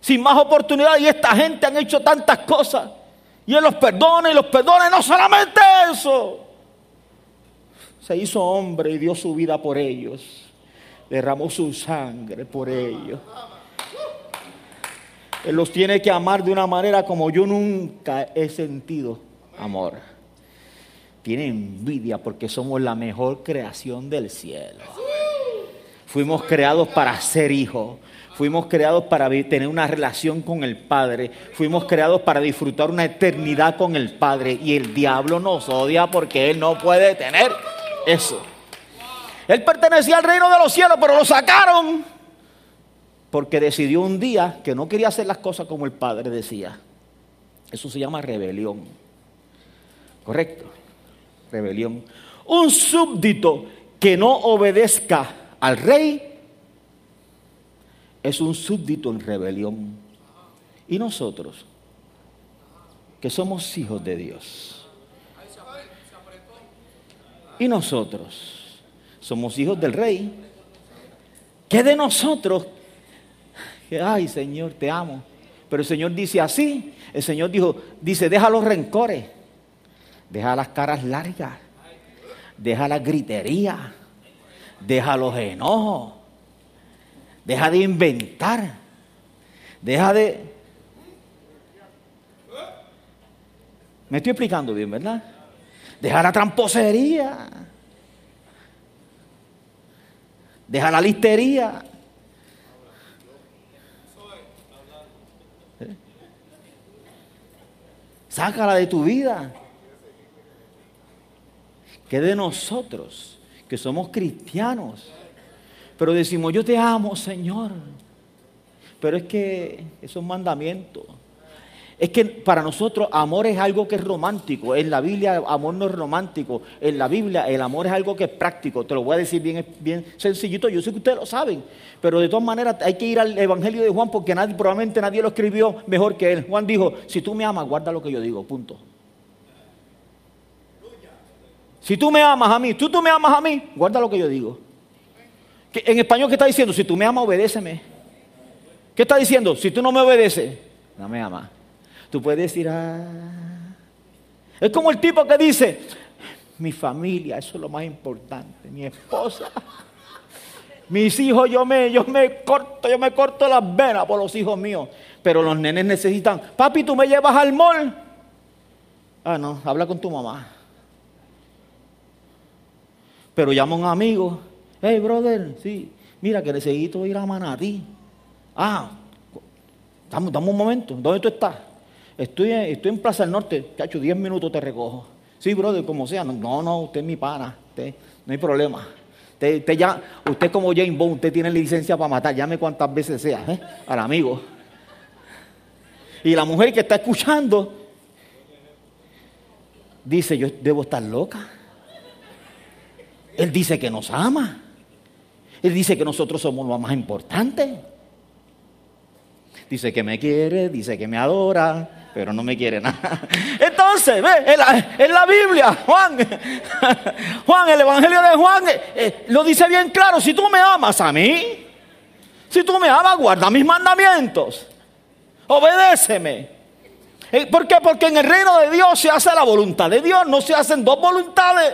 [SPEAKER 1] sin más oportunidad. Y esta gente han hecho tantas cosas. Y él los perdona y los perdona. Y no solamente eso. Se hizo hombre y dio su vida por ellos. Derramó su sangre por ellos. Él los tiene que amar de una manera como yo nunca he sentido amor. Tiene envidia porque somos la mejor creación del cielo. Fuimos creados para ser hijos. Fuimos creados para tener una relación con el Padre. Fuimos creados para disfrutar una eternidad con el Padre. Y el diablo nos odia porque Él no puede tener eso. Él pertenecía al reino de los cielos, pero lo sacaron porque decidió un día que no quería hacer las cosas como el padre decía. Eso se llama rebelión. ¿Correcto? Rebelión. Un súbdito que no obedezca al rey es un súbdito en rebelión. Y nosotros, que somos hijos de Dios. Y nosotros somos hijos del rey. ¿Qué de nosotros ay Señor, te amo. Pero el Señor dice así, el Señor dijo, dice, deja los rencores, deja las caras largas, deja la gritería, deja los enojos, deja de inventar, deja de... Me estoy explicando bien, ¿verdad? Deja la tramposería, deja la listería, Sácala de tu vida. Que de nosotros, que somos cristianos, pero decimos, yo te amo, Señor. Pero es que esos mandamientos es que para nosotros amor es algo que es romántico. En la Biblia amor no es romántico. En la Biblia el amor es algo que es práctico. Te lo voy a decir bien, sencillito. Yo sé que ustedes lo saben. Pero de todas maneras hay que ir al Evangelio de Juan porque probablemente nadie lo escribió mejor que él. Juan dijo, si tú me amas, guarda lo que yo digo. Punto. Si tú me amas a mí, tú, tú me amas a mí, guarda lo que yo digo. En español, ¿qué está diciendo? Si tú me amas, obedéceme. ¿Qué está diciendo? Si tú no me obedeces, no me amas. Tú puedes decir, ah. Es como el tipo que dice, mi familia, eso es lo más importante, mi esposa, mis hijos, yo me, yo me corto, yo me corto las venas por los hijos míos. Pero los nenes necesitan, papi, tú me llevas al mall. Ah, no, habla con tu mamá. Pero llama a un amigo, hey, brother, sí, mira que necesito ir a Manatí. Ah, dame, dame un momento, ¿dónde tú estás? Estoy, estoy en Plaza del Norte, cacho, 10 minutos te recojo. Sí, brother, como sea. No, no, usted es mi pana, usted, no hay problema. Usted, ya, usted como James Bond, usted tiene licencia para matar, llame cuantas veces sea, ¿eh? al amigo. Y la mujer que está escuchando dice, yo debo estar loca. Él dice que nos ama. Él dice que nosotros somos lo más importante. Dice que me quiere, dice que me adora, pero no me quiere nada. Entonces, ve, en la, Biblia, Juan, Juan, el Evangelio de Juan eh, eh, lo dice bien claro, si tú me amas a mí, si tú me amas, guarda mis mandamientos, obedéceme. Eh, ¿Por qué? Porque en el reino de Dios se hace la voluntad de Dios, no se hacen dos voluntades.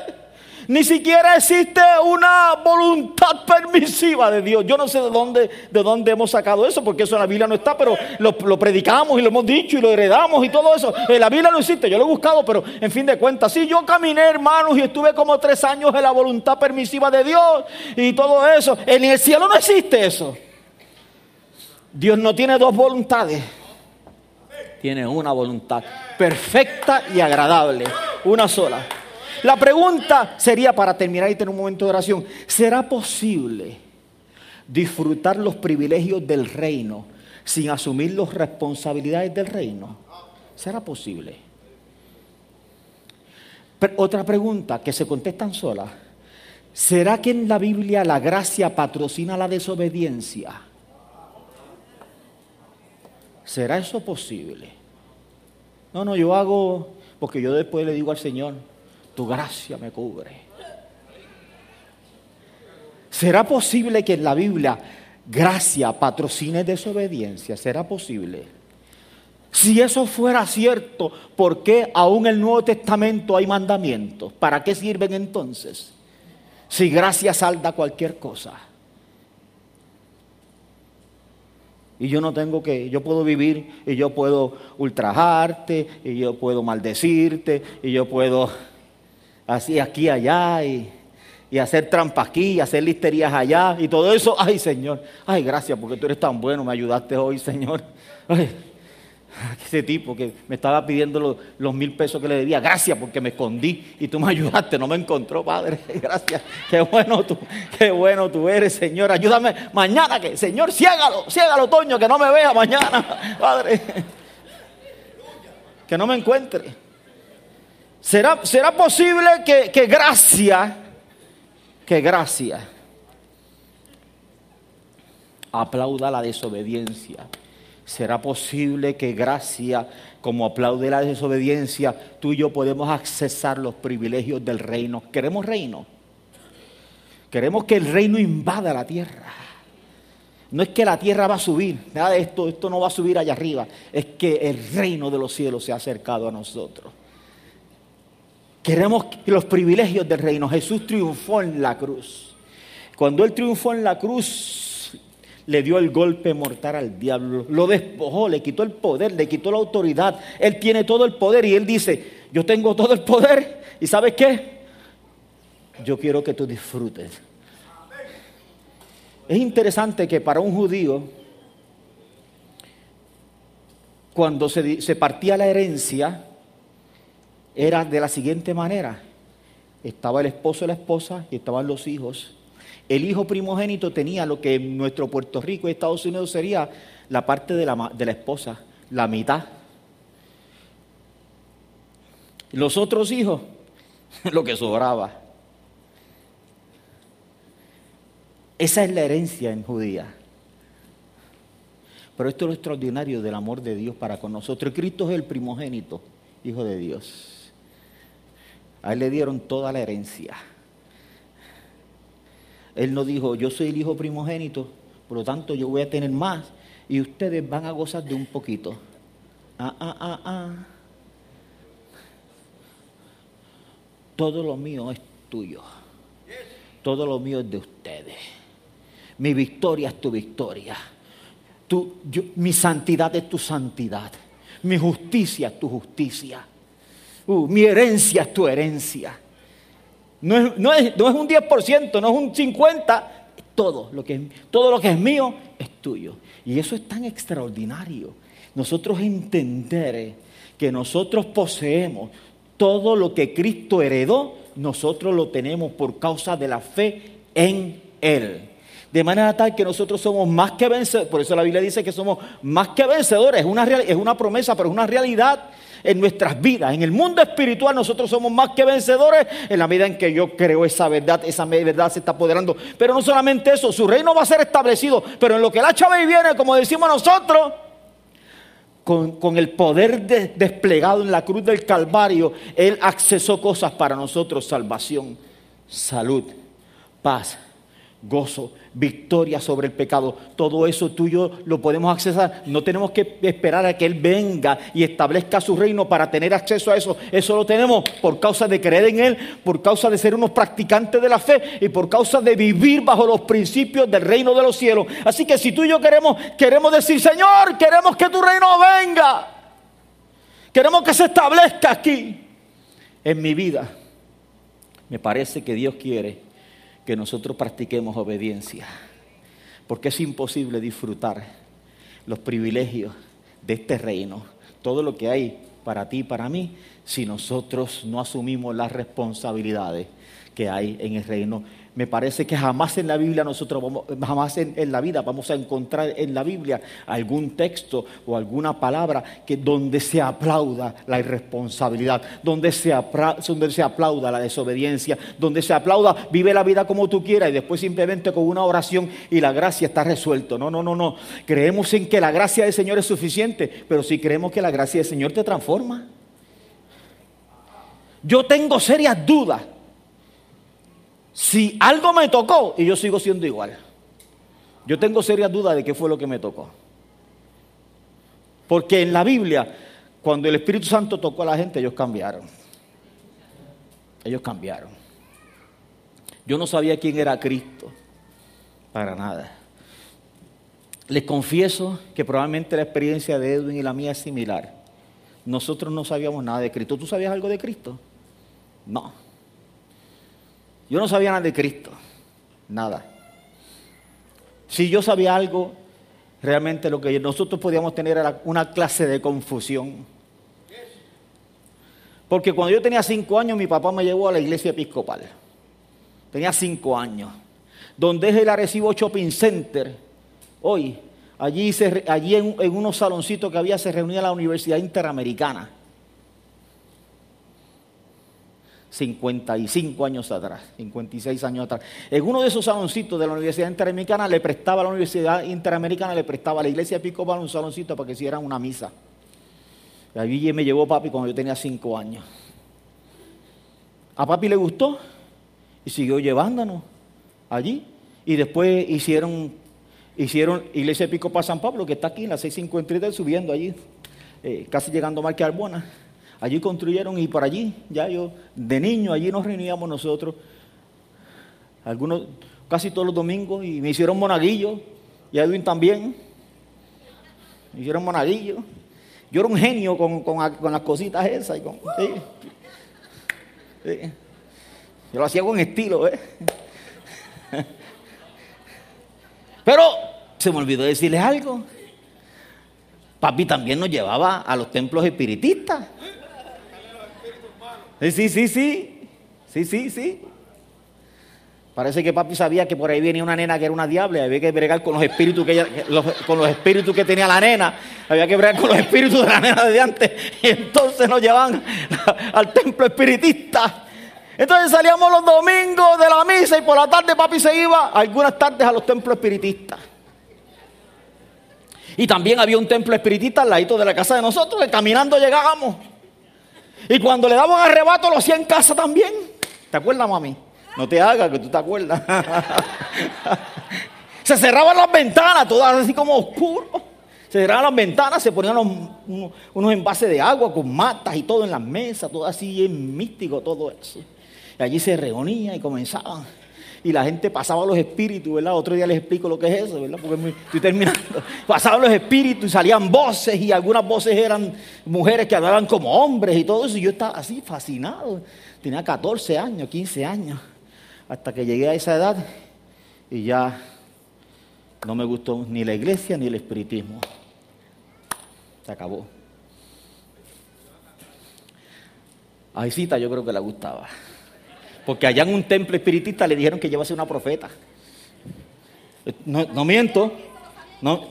[SPEAKER 1] Ni siquiera existe una voluntad permisiva de Dios. Yo no sé de dónde, de dónde hemos sacado eso, porque eso en la Biblia no está, pero lo, predicamos y lo hemos dicho y lo heredamos y todo eso. En la Biblia no existe, yo lo he buscado, pero en fin de cuentas, sí, yo caminé, hermanos, y estuve como tres años en la voluntad permisiva de Dios y todo eso. En el cielo no existe eso. Dios no tiene dos voluntades, tiene una voluntad perfecta y agradable, una sola. La pregunta sería, para terminar y tener un momento de oración, ¿será posible disfrutar los privilegios del reino sin asumir las responsabilidades del reino? ¿Será posible? otra pregunta que se contestan sola. ¿Será que en la Biblia la gracia patrocina la desobediencia? ¿Será eso posible? No, no, yo hago, porque yo después le digo al Señor, tu gracia me cubre. ¿Será posible que en la Biblia gracia patrocine desobediencia? ¿Será posible? Si eso fuera cierto, ¿por qué aún en el Nuevo Testamento hay mandamientos? ¿Para qué sirven entonces? Si gracia salda cualquier cosa. Y yo no tengo que, yo puedo vivir y yo puedo ultrajarte, y yo puedo maldecirte, y yo puedo así aquí, allá, y, hacer trampas aquí, y hacer listerías allá, y todo eso. Ay, Señor, ay, gracias porque tú eres tan bueno, me ayudaste hoy, Señor. Ese tipo que me estaba pidiendo los, mil pesos que le debía, gracias porque me escondí y tú me ayudaste, no me encontró, Padre, gracias, qué bueno tú, qué bueno tú eres, Señor, ayúdame mañana que, Señor, ciégalo, ciégalo, Toño, que no me vea mañana, Padre, que no me encuentre. ¿Será, será posible que, que gracia, que gracia aplauda la desobediencia? ¿Será posible que gracia, como aplaude la desobediencia, tú y yo podemos accesar los privilegios del reino? ¿Queremos reino? Queremos que el reino invada la tierra. No es que la tierra va a subir, nada de esto, esto no va a subir allá arriba. Es que el reino de los cielos se ha acercado a nosotros. Queremos los privilegios del reino. Jesús triunfó en la cruz. Cuando Él triunfó en la cruz, le dio el golpe mortal al diablo, lo despojó, le quitó el poder, le quitó la autoridad. Él tiene todo el poder y Él dice, yo tengo todo el poder. ¿Y sabes qué? Yo quiero que tú disfrutes. Es interesante que para un judío cuando se, se partía la herencia, era de la siguiente manera. Estaba el esposo y la esposa y estaban los hijos. El hijo primogénito tenía lo que en nuestro Puerto Rico y Estados Unidos sería la parte de la, de la esposa, la mitad. Los otros hijos, lo que sobraba. Esa es la herencia en judía. Pero esto es lo extraordinario del amor de Dios para con nosotros. Cristo es el primogénito, Hijo de Dios. A él le dieron toda la herencia. Él no dijo, yo soy el hijo primogénito, por lo tanto yo voy a tener más y ustedes van a gozar de un poquito. Ah, ah, ah, ah. Todo lo mío es tuyo. Todo lo mío es de ustedes. Mi victoria es tu victoria. mi santidad es tu santidad. Mi justicia es tu justicia. Uh, mi herencia es tu herencia. No es, no, es, no es, un 10%, no es un 50%, todo lo, que, todo lo que es mío es tuyo. Y eso es tan extraordinario. Nosotros entender que nosotros poseemos todo lo que Cristo heredó, nosotros lo tenemos por causa de la fe en Él. De manera tal que nosotros somos más que vencedores. Por eso la Biblia dice que somos más que vencedores. Es una, es una promesa, pero es una realidad en nuestras vidas. En el mundo espiritual nosotros somos más que vencedores en la medida en que yo creo esa verdad, esa verdad se está apoderando. Pero no solamente eso, su reino va a ser establecido, pero en lo que la chave viene, como decimos nosotros, con, el poder desplegado en la cruz del Calvario, Él accesó cosas para nosotros, salvación, salud, paz, gozo, victoria sobre el pecado. Todo eso tuyo lo podemos accesar. No tenemos que esperar a que Él venga y establezca su reino para tener acceso a eso. Eso lo tenemos por causa de creer en Él, por causa de ser unos practicantes de la fe y por causa de vivir bajo los principios del reino de los cielos. Así que si tú y yo queremos, queremos decir, Señor, queremos que tu reino venga. Queremos que se establezca aquí en mi vida. Me parece que Dios quiere que nosotros practiquemos obediencia, porque es imposible disfrutar los privilegios de este reino, todo lo que hay para ti y para mí, si nosotros no asumimos las responsabilidades que hay en el reino me parece que jamás en la Biblia nosotros vamos, jamás en, la vida vamos a encontrar en la Biblia algún texto o alguna palabra que donde se aplauda la irresponsabilidad, donde se, donde se aplauda la desobediencia, donde se aplauda vive la vida como tú quieras y después simplemente con una oración y la gracia está resuelto. No, no, no, no. Creemos en que la gracia del Señor es suficiente, pero si creemos que la gracia del Señor te transforma. Yo tengo serias dudas si algo me tocó y yo sigo siendo igual, yo tengo serias dudas de qué fue lo que me tocó. Porque en la Biblia, cuando el Espíritu Santo tocó a la gente, ellos cambiaron. Ellos cambiaron. Yo no sabía quién era Cristo, para nada. Les confieso que probablemente la experiencia de Edwin y la mía es similar. Nosotros no sabíamos nada de Cristo. ¿Tú sabías algo de Cristo? No. Yo no sabía nada de Cristo, nada. Si yo sabía algo, realmente lo que nosotros podíamos tener era una clase de confusión. Porque cuando yo tenía cinco años, mi papá me llevó a la iglesia episcopal. Tenía cinco años. Donde es el Arecibo Shopping Center, hoy, allí, en, en unos saloncitos que había se reunía la Universidad Interamericana. 55 años atrás, 56 años atrás. En uno de esos saloncitos de la Universidad Interamericana le prestaba a la Universidad Interamericana, le prestaba a la iglesia Episcopal un saloncito para que hicieran una misa. Y allí me llevó papi cuando yo tenía 5 años. A papi le gustó y siguió llevándonos allí. Y después hicieron, hicieron Iglesia Episcopal San Pablo, que está aquí en la 653, subiendo allí, eh, casi llegando a Arbona. Allí construyeron y por allí, ya yo, de niño, allí nos reuníamos nosotros, algunos, casi todos los domingos, y me hicieron monaguillo, y Edwin también, me hicieron monaguillo. Yo era un genio con, las cositas esas. Y con, Yo lo hacía con estilo, ¿eh? Pero se me olvidó decirles algo. Papi también nos llevaba a los templos espiritistas. Sí, sí, sí, sí. Sí, sí, sí. Parece que papi sabía que por ahí venía una nena que era una diabla había que bregar con los espíritus que, con los espíritus que tenía la nena. Había que bregar con los espíritus de la nena de antes. Y entonces nos llevaban al templo espiritista. Entonces salíamos los domingos de la misa y por la tarde papi se iba algunas tardes a los templos espiritistas. Y también había un templo espiritista al ladito de la casa de nosotros, que caminando llegábamos. Y cuando le daban arrebato lo hacía en casa también. ¿Te acuerdas, mami? No te hagas que tú te acuerdas. se cerraban las ventanas, todas así como oscuro. Se cerraban las ventanas, se ponían unos, envases de agua con matas y todo en las mesas, todo así en místico, todo eso. Y allí se reunía y comenzaban. Y la gente pasaba los espíritus, ¿verdad? Otro día les explico lo que es eso, ¿verdad? Porque estoy terminando. Pasaban los espíritus y salían voces y algunas voces eran mujeres que hablaban como hombres y todo eso. Y yo estaba así fascinado. Tenía 14 años, 15 años hasta que llegué a esa edad y ya no me gustó ni la iglesia ni el espiritismo. Se acabó. A Isita yo creo que le gustaba. Porque allá en un templo espiritista le dijeron que llevase una profeta. No, miento. No.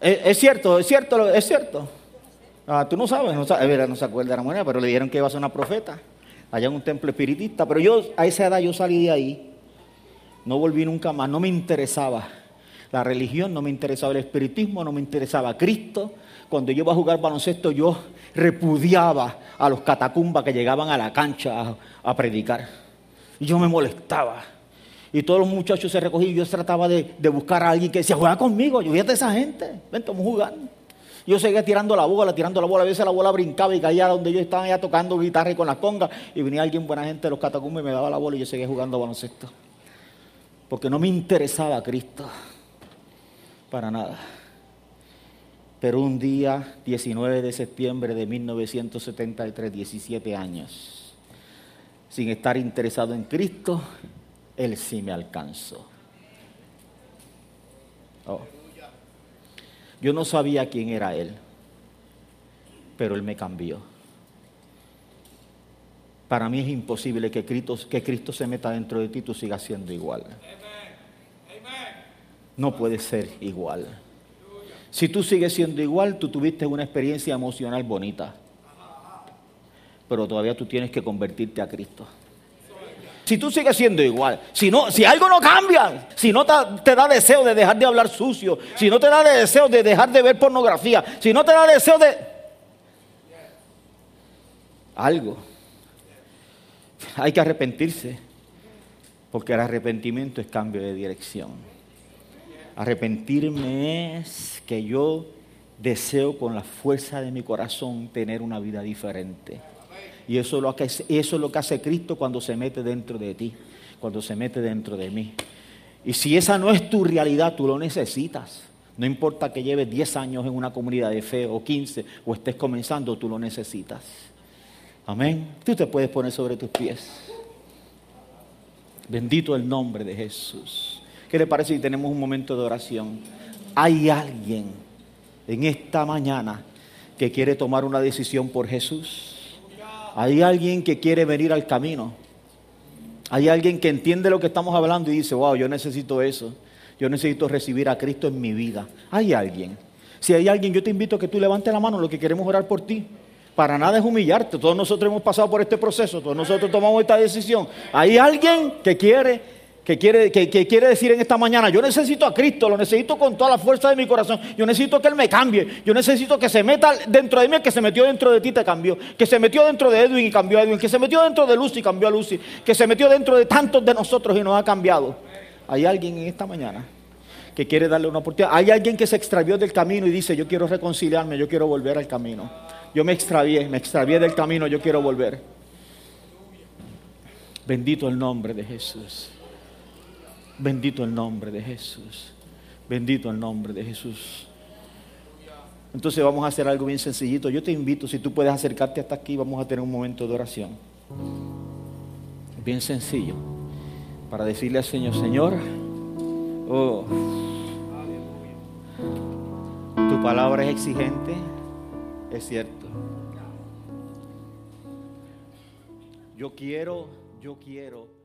[SPEAKER 1] Es, cierto, es cierto, es cierto. Ah, tú no sabes, no, sabes, no se acuerda de la moneda, pero le dijeron que iba a ser una profeta allá en un templo espiritista, pero yo a esa edad yo salí de ahí, no volví nunca más, no me interesaba la religión, no me interesaba el espiritismo, no me interesaba Cristo. Cuando yo iba a jugar baloncesto yo repudiaba a los catacumbas que llegaban a la cancha a, predicar. Y yo me molestaba. Y todos los muchachos se recogían y yo trataba de, buscar a alguien que decía, juega conmigo, yo voy a esa gente, ven, vamos a jugar. Yo seguía tirando la bola, tirando la bola. A veces la bola brincaba y caía donde yo estaba ya tocando guitarra y con la conga. Y venía alguien buena gente de los catacumbas y me daba la bola y yo seguía jugando baloncesto. Porque no me interesaba Cristo. Para nada. Pero un día, 19 de septiembre de 1973, 17 años, sin estar interesado en Cristo, Él sí me alcanzó. Oh. Yo no sabía quién era Él, pero Él me cambió. Para mí es imposible que Cristo, que Cristo se meta dentro de ti y tú sigas siendo igual. No puede ser igual. Si tú sigues siendo igual, tú tuviste una experiencia emocional bonita. Pero todavía tú tienes que convertirte a Cristo si tú sigues siendo igual, si, no, si algo no cambia, si no te, da deseo de dejar de hablar sucio, si no te da deseo de dejar de ver pornografía, si no te da deseo de... Algo. Hay que arrepentirse, porque el arrepentimiento es cambio de dirección. Arrepentirme es que yo deseo con la fuerza de mi corazón tener una vida diferente. Y eso es, lo que, eso es lo que hace Cristo cuando se mete dentro de ti, cuando se mete dentro de mí. Y si esa no es tu realidad, tú lo necesitas. No importa que lleves 10 años en una comunidad de fe o 15 o estés comenzando, tú lo necesitas. Amén. Tú te puedes poner sobre tus pies. Bendito el nombre de Jesús. ¿Qué le parece si tenemos un momento de oración? Hay alguien en esta mañana que quiere tomar una decisión por Jesús. Hay alguien que quiere venir al camino. Hay alguien que entiende lo que estamos hablando y dice, wow, yo necesito eso. Yo necesito recibir a Cristo en mi vida. Hay alguien. Si hay alguien, yo te invito a que tú levantes la mano, lo que queremos orar por ti. Para nada es humillarte. Todos nosotros hemos pasado por este proceso, todos nosotros tomamos esta decisión. Hay alguien que quiere que quiere, que, quiere decir en esta mañana, yo necesito a Cristo, lo necesito con toda la fuerza de mi corazón, yo necesito que Él me cambie, yo necesito que se meta dentro de mí, que se metió dentro de ti te cambió, que se metió dentro de Edwin y cambió a Edwin, que se metió dentro de Lucy y cambió a Lucy, que se metió dentro de tantos de nosotros y nos ha cambiado. Hay alguien en esta mañana que quiere darle una oportunidad. Hay alguien que se extravió del camino y dice, yo quiero reconciliarme, yo quiero volver al camino. Yo me extravié, me extravié del camino, yo quiero volver. Bendito el nombre de Jesús. Bendito el nombre de Jesús. Bendito el nombre de Jesús. Entonces vamos a hacer algo bien sencillito. Yo te invito, si tú puedes acercarte hasta aquí, vamos a tener un momento de oración. Bien sencillo. Para decirle al Señor, Señor, oh, tu palabra es exigente, es cierto. Yo quiero, yo quiero.